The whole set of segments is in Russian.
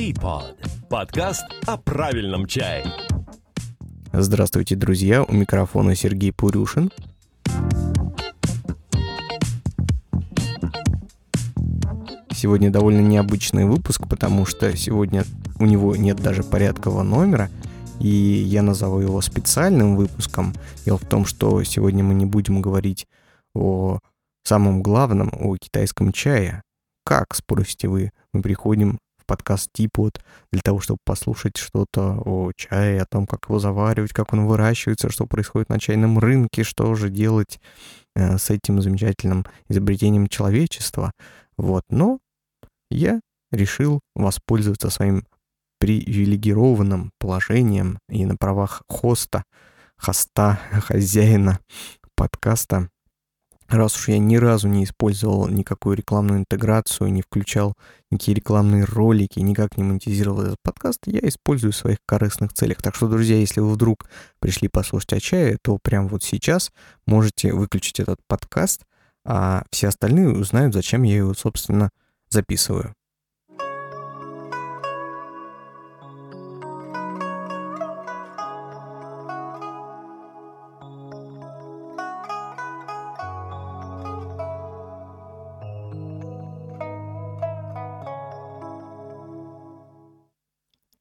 Teapot. Подкаст о правильном чае. Здравствуйте, друзья! У микрофона Сергей Пурюшин. Сегодня довольно необычный выпуск, потому что сегодня у него нет даже порядкового номера, и я назову его специальным выпуском. Дело в том, что сегодня мы не будем говорить о самом главном, о китайском чае. Как, спросите вы, мы приходим подкаст Типот для того, чтобы послушать что-то о чае, о том, как его заваривать, как он выращивается, что происходит на чайном рынке, что же делать э, с этим замечательным изобретением человечества. Вот, но я решил воспользоваться своим привилегированным положением и на правах хоста, хоста, хозяина подкаста. Раз уж я ни разу не использовал никакую рекламную интеграцию, не включал никакие рекламные ролики, никак не монетизировал этот подкаст, я использую в своих корыстных целях. Так что, друзья, если вы вдруг пришли послушать о чае, то прямо вот сейчас можете выключить этот подкаст, а все остальные узнают, зачем я его, собственно, записываю.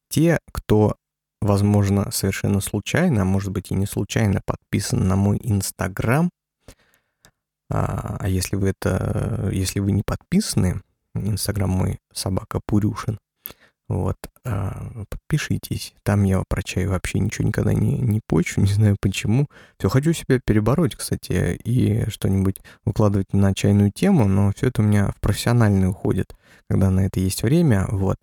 Те, кто, возможно, совершенно случайно, а может быть и не случайно подписан на мой Инстаграм, а, а если вы это, если вы не подписаны, Инстаграм мой собака Пурюшин, вот, подпишитесь. Там я про чай вообще ничего никогда не, не почу, не знаю почему. Все хочу себя перебороть, кстати, и что-нибудь выкладывать на чайную тему, но все это у меня в профессиональный уходит, когда на это есть время, вот.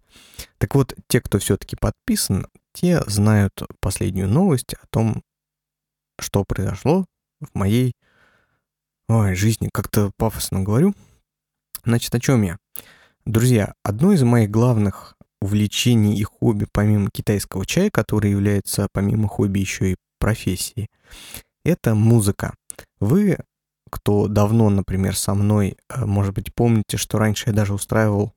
Так вот, те, кто все-таки подписан, те знают последнюю новость о том, что произошло в моей ой, жизни. Как-то пафосно говорю. Значит, о чем я? Друзья, одно из моих главных увлечений и хобби, помимо китайского чая, который является помимо хобби еще и профессией, это музыка. Вы, кто давно, например, со мной, э, может быть, помните, что раньше я даже устраивал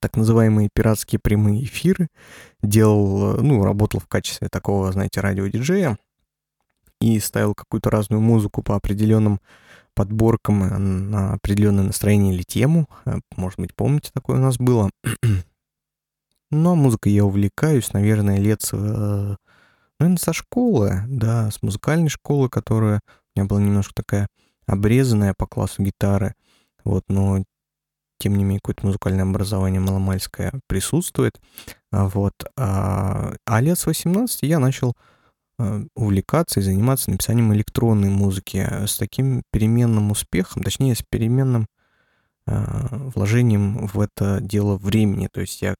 так называемые пиратские прямые эфиры, делал, э, ну, работал в качестве такого, знаете, радиодиджея и ставил какую-то разную музыку по определенным подборкам э, на определенное настроение или тему. Может быть, помните, такое у нас было. Но музыкой я увлекаюсь, наверное, лет э, наверное, со школы, да, с музыкальной школы, которая у меня была немножко такая обрезанная по классу гитары, вот, но тем не менее какое-то музыкальное образование маломальское присутствует, а вот, а, а лет с 18 я начал э, увлекаться и заниматься написанием электронной музыки с таким переменным успехом, точнее, с переменным э, вложением в это дело времени. То есть я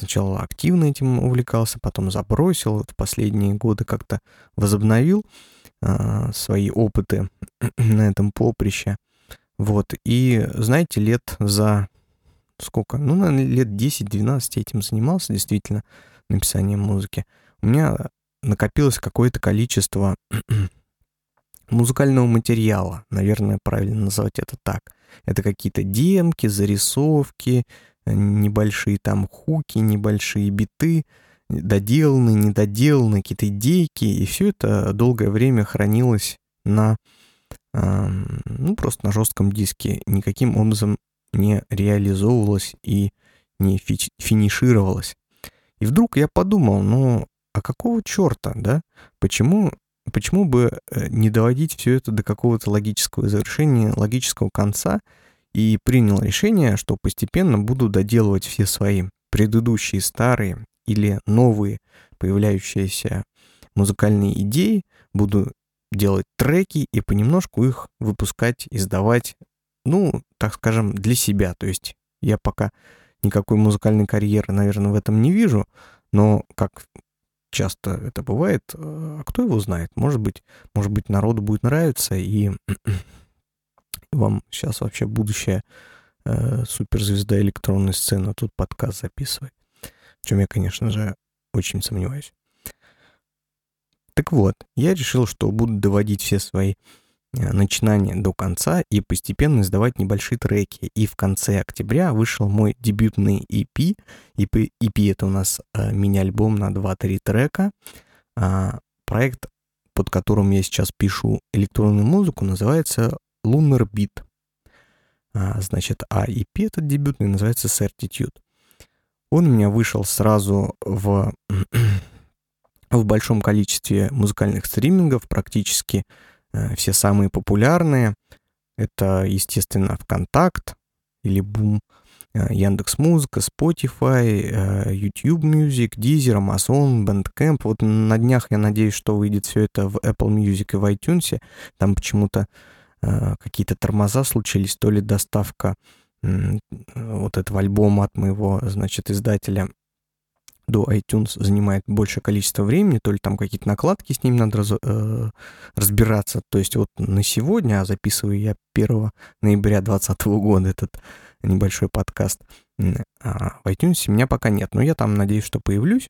Сначала активно этим увлекался, потом забросил, в последние годы как-то возобновил э, свои опыты на этом поприще. Вот, и знаете, лет за сколько? Ну, наверное, лет 10-12 этим занимался, действительно, написанием музыки. У меня накопилось какое-то количество музыкального материала, наверное, правильно назвать это так. Это какие-то демки, зарисовки, небольшие там хуки, небольшие биты, доделанные, недоделанные, какие-то идейки, и все это долгое время хранилось на, ну, просто на жестком диске, никаким образом не реализовывалось и не фи- финишировалось. И вдруг я подумал, ну, а какого черта, да? Почему, почему бы э, не доводить все это до какого-то логического завершения, логического конца, и принял решение, что постепенно буду доделывать все свои предыдущие старые или новые появляющиеся музыкальные идеи, буду делать треки и понемножку их выпускать, издавать, ну, так скажем, для себя. То есть я пока никакой музыкальной карьеры, наверное, в этом не вижу, но как часто это бывает, э, а кто его знает? Может быть, может быть, народу будет нравиться, и вам сейчас вообще будущая э, суперзвезда электронной сцены тут подкаст записывает. В чем я, конечно же, очень сомневаюсь. Так вот, я решил, что буду доводить все свои э, начинания до конца и постепенно издавать небольшие треки. И в конце октября вышел мой дебютный EP. EP, EP это у нас э, мини-альбом на 2-3 трека. Э, проект, под которым я сейчас пишу электронную музыку, называется Lunar Beat. А, значит, а EP этот дебютный называется Certitude. Он у меня вышел сразу в, в большом количестве музыкальных стримингов, практически э, все самые популярные. Это, естественно, ВКонтакт или Бум, э, Яндекс Музыка, Spotify, э, YouTube Music, Deezer, Amazon, Bandcamp. Вот на днях я надеюсь, что выйдет все это в Apple Music и в iTunes. Там почему-то э, какие-то тормоза случились, то ли доставка вот этого альбома от моего, значит, издателя до iTunes занимает большее количество времени, то ли там какие-то накладки с ним надо раз, э, разбираться. То есть вот на сегодня, а записываю я 1 ноября 2020 года этот небольшой подкаст, а в iTunes меня пока нет, но я там надеюсь, что появлюсь,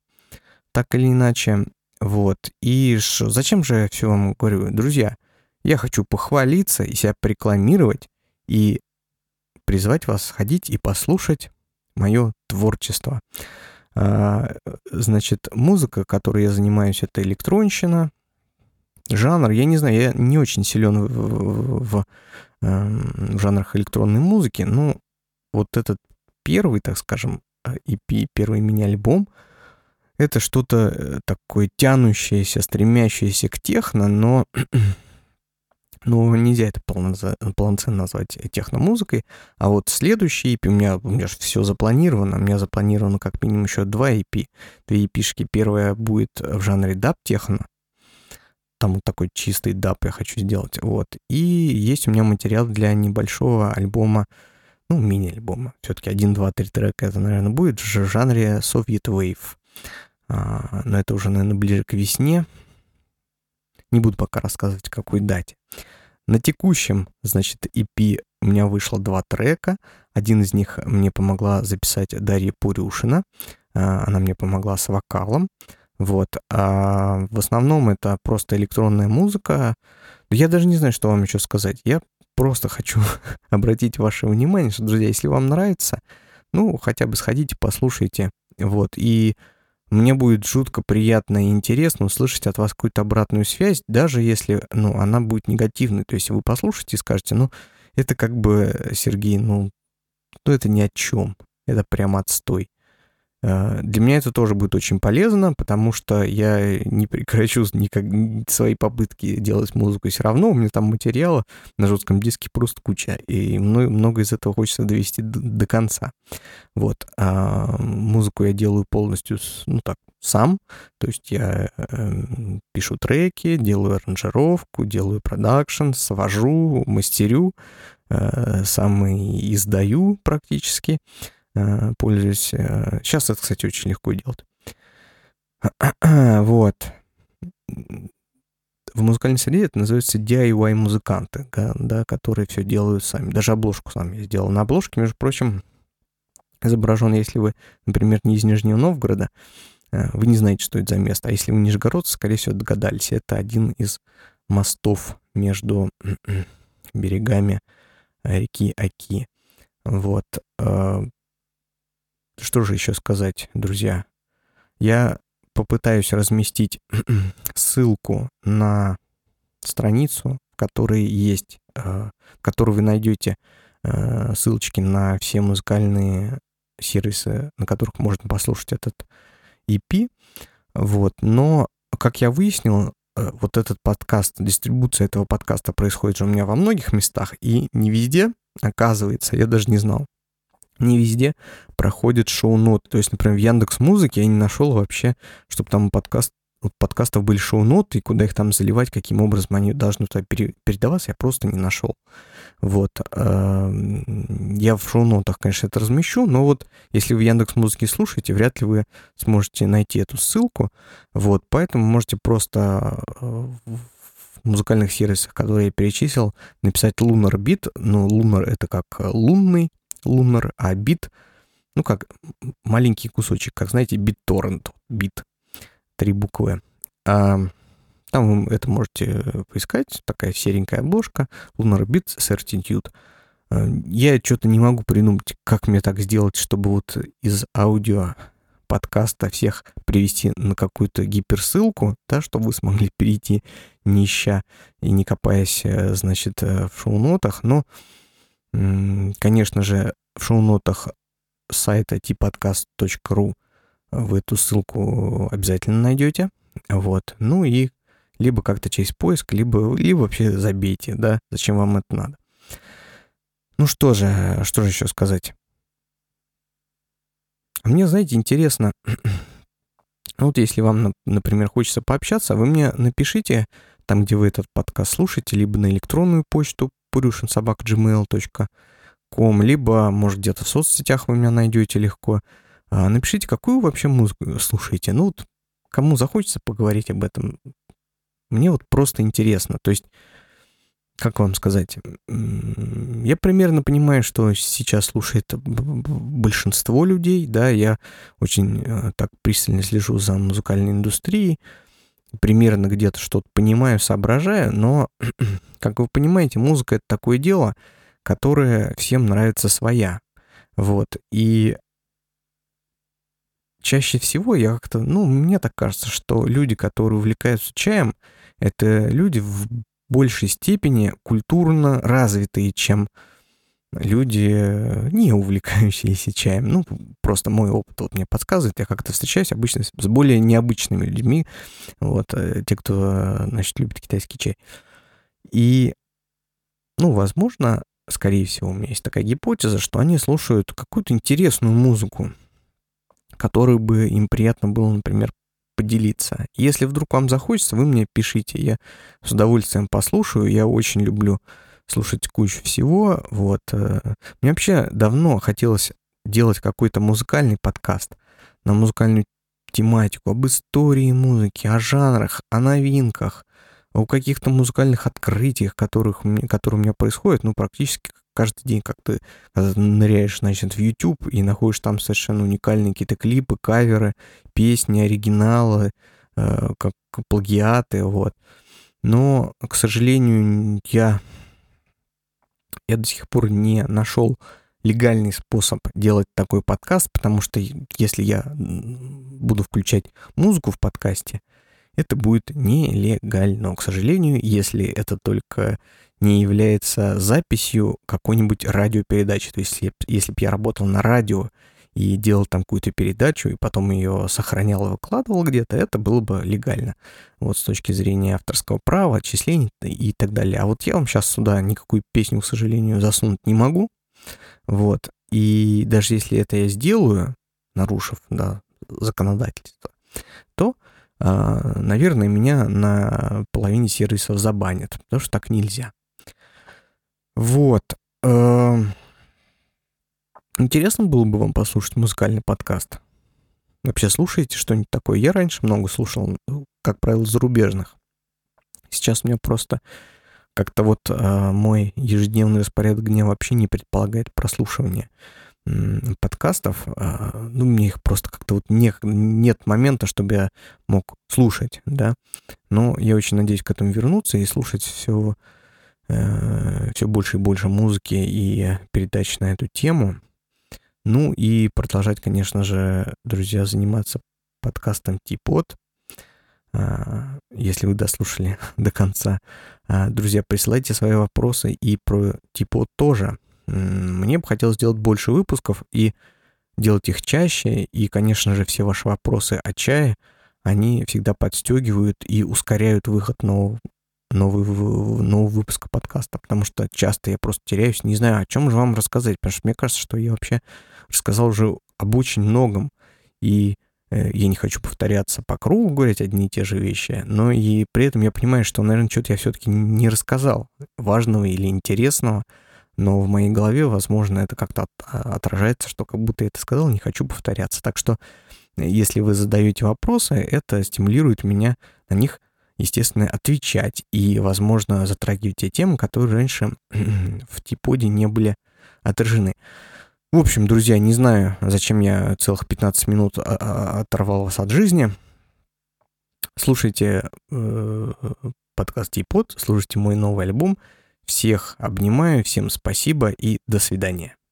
так или иначе. Вот. И ш, зачем же я все вам говорю? Друзья, я хочу похвалиться и себя порекламировать, и призвать вас сходить и послушать мое творчество. А, значит, музыка, которой я занимаюсь, это электронщина. Жанр, я не знаю, я не очень силен в, в, эм, в жанрах электронной музыки, но вот этот первый, так скажем, EP, первый мини-альбом, это что-то э, такое тянущееся, стремящееся к техно, но ну, нельзя это полноценно назвать техномузыкой. А вот следующий EP, у меня, у меня же все запланировано. У меня запланировано как минимум еще два EP. Две EP-шки. Первая будет в жанре даб-техно. Там вот такой чистый даб я хочу сделать. Вот. И есть у меня материал для небольшого альбома, ну, мини-альбома. Все-таки один, два, три трека это, наверное, будет в жанре Soviet Wave. А, но это уже, наверное, ближе к весне. Не буду пока рассказывать, какой дате. На текущем, значит, EP у меня вышло два трека. Один из них мне помогла записать Дарья Пурюшина. А, она мне помогла с вокалом. Вот. А в основном это просто электронная музыка. Я даже не знаю, что вам еще сказать. Я просто хочу обратить ваше внимание, что, друзья, если вам нравится, ну, хотя бы сходите, послушайте. Вот. И мне будет жутко приятно и интересно услышать от вас какую-то обратную связь, даже если, ну, она будет негативной. То есть вы послушаете и скажете, ну, это как бы, Сергей, ну, ну это ни о чем. Это прям отстой. Э, для меня это тоже будет очень полезно, потому что я не прекращу никак свои попытки делать музыку все равно. У меня там материала на жестком диске просто куча, и много из этого хочется довести до, конца. Вот. А музыку я делаю полностью, ну так, сам. То есть я э, пишу треки, делаю аранжировку, делаю продакшн, свожу, мастерю, э, сам и издаю практически. Пользуюсь. Э, сейчас это, кстати, очень легко делать. Вот. В музыкальной среде это называется DIY-музыканты, да, которые все делают сами. Даже обложку сам я сделал. На обложке, между прочим, изображен, если вы, например, не из Нижнего Новгорода, э, вы не знаете, что это за место. А если вы нижегородцы, скорее всего, догадались. Это один из мостов между берегами реки Аки. Вот. Что же еще сказать, друзья? Я попытаюсь разместить ссылку на страницу, в которой есть, э, в которой вы найдете э, ссылочки на все музыкальные сервисы, на которых можно послушать этот EP. Вот. Но, как я выяснил, э, вот этот подкаст, дистрибуция этого подкаста происходит же у меня во многих местах, и не везде, оказывается, я даже не знал, не везде проходит шоу-ноты. То есть, например, в Яндекс Музыке я не нашел вообще, чтобы там подкаст, подкастов были шоу-ноты, и куда их там заливать, каким образом они должны туда передаваться, я просто не нашел. Вот. Эм, я в шоу-нотах, конечно, это размещу, но вот если вы Яндекс Музыки слушаете, вряд ли вы сможете найти эту ссылку. Вот. Поэтому можете просто э, в музыкальных сервисах, которые я перечислил, написать Lunar Beat. Ну, Lunar это как лунный, Lunar, а бит, ну как маленький кусочек, как знаете, BitTorrent, бит, три буквы. А, Там вы это можете поискать. Такая серенькая обложка. Lunar Beats Certitude. Я что-то не могу придумать, как мне так сделать, чтобы вот из аудио подкаста всех привести на какую-то гиперссылку, да, чтобы вы смогли перейти не и не копаясь, э, значит, э, в шоу-нотах. Но, конечно же, в шоу-нотах сайта tpodcast.ru вы эту ссылку обязательно найдете. Вот. Ну и либо как-то через поиск, либо, либо вообще забейте, да, зачем вам это надо. Ну что же, что же еще сказать? Мне, знаете, интересно, вот если вам, например, хочется пообщаться, вы мне напишите там, где вы этот подкаст слушаете, либо на электронную почту purushinsobaka.gmail.com, либо, может, где-то в соцсетях вы меня найдете легко. А, напишите, какую вообще музыку слушаете. Ну, вот кому захочется поговорить об этом, мне вот просто интересно. То есть как вам сказать, я примерно понимаю, что сейчас слушает большинство людей, да, я очень э, так пристально слежу за музыкальной индустрией, примерно где-то что-то понимаю, соображаю, но, как вы понимаете, музыка — это такое дело, которое всем нравится своя, вот, и чаще всего я как-то, ну, мне так кажется, что люди, которые увлекаются чаем, это люди в большей степени культурно развитые, чем люди, не увлекающиеся чаем. Ну, просто мой опыт вот мне подсказывает. Я как-то встречаюсь обычно с более необычными людьми, вот, э, те, кто, значит, любит китайский чай. И, ну, возможно, скорее всего, у меня есть такая гипотеза, что они слушают какую-то интересную музыку, которую бы им приятно было, например, поделиться. Если вдруг вам захочется, вы мне пишите. Я с удовольствием послушаю. Я очень люблю слушать кучу всего. Вот. Э, мне вообще давно хотелось делать какой-то музыкальный подкаст на музыкальную тематику, об истории музыки, о жанрах, о новинках, о каких-то музыкальных открытиях, которых, которые у меня происходят, ну, практически каждый день, как ты, когда ты ныряешь, значит, в YouTube и находишь там совершенно уникальные какие-то клипы, каверы, песни, оригиналы, э, как плагиаты, вот. Но, к сожалению, я, я до сих пор не нашел легальный способ делать такой подкаст, потому что если я буду включать музыку в подкасте, это будет нелегально. К сожалению, если это только не является записью какой-нибудь радиопередачи. То есть, если, бы я работал на радио и делал там какую-то передачу, и потом ее сохранял и выкладывал где-то, это было бы легально. Вот с точки зрения авторского права, отчислений и так далее. А вот я вам сейчас сюда никакую песню, к сожалению, засунуть не могу. Вот. И даже если это я сделаю, нарушив да, законодательство, то, а, наверное, меня на половине сервисов забанят, потому что так нельзя. Вот. Интересно было бы вам послушать музыкальный подкаст. Вообще слушаете что-нибудь такое? Я раньше много слушал, ну, как правило, зарубежных. Сейчас у меня просто как-то вот э, мой ежедневный распорядок дня вообще не предполагает прослушивания подкастов. Э, ну, мне их просто как-то вот не, нет момента, чтобы я мог слушать, да. Но я очень надеюсь к этому вернуться и слушать все Э, все больше и больше музыки и передач на эту тему. Ну и продолжать, конечно же, друзья, заниматься подкастом Типот. А, если вы дослушали до конца. А, друзья, присылайте свои вопросы и про Типот тоже. Мне бы хотелось сделать больше выпусков и делать их чаще. И, конечно же, все ваши вопросы о чае, они всегда подстегивают и ускоряют выход нового, новый, нового выпуска подкаста, потому что часто я просто теряюсь, не знаю, о чем же вам рассказать, потому что мне кажется, что я вообще рассказал уже об очень многом, и э, я не хочу повторяться по кругу, говорить одни и те же вещи, но и при этом я понимаю, что, наверное, что-то я все-таки не рассказал важного или интересного, но в моей голове, возможно, это как-то а, отражается, что как будто я это сказал, не хочу повторяться. Так что, если вы задаете вопросы, это стимулирует меня на них естественно, отвечать и, возможно, затрагивать те темы, которые раньше в Типоде не были отражены. В общем, друзья, не знаю, зачем я целых 15 минут а, а, оторвал вас от жизни. Слушайте э, подкаст Типот, слушайте мой новый альбом. Всех обнимаю, всем спасибо и до свидания.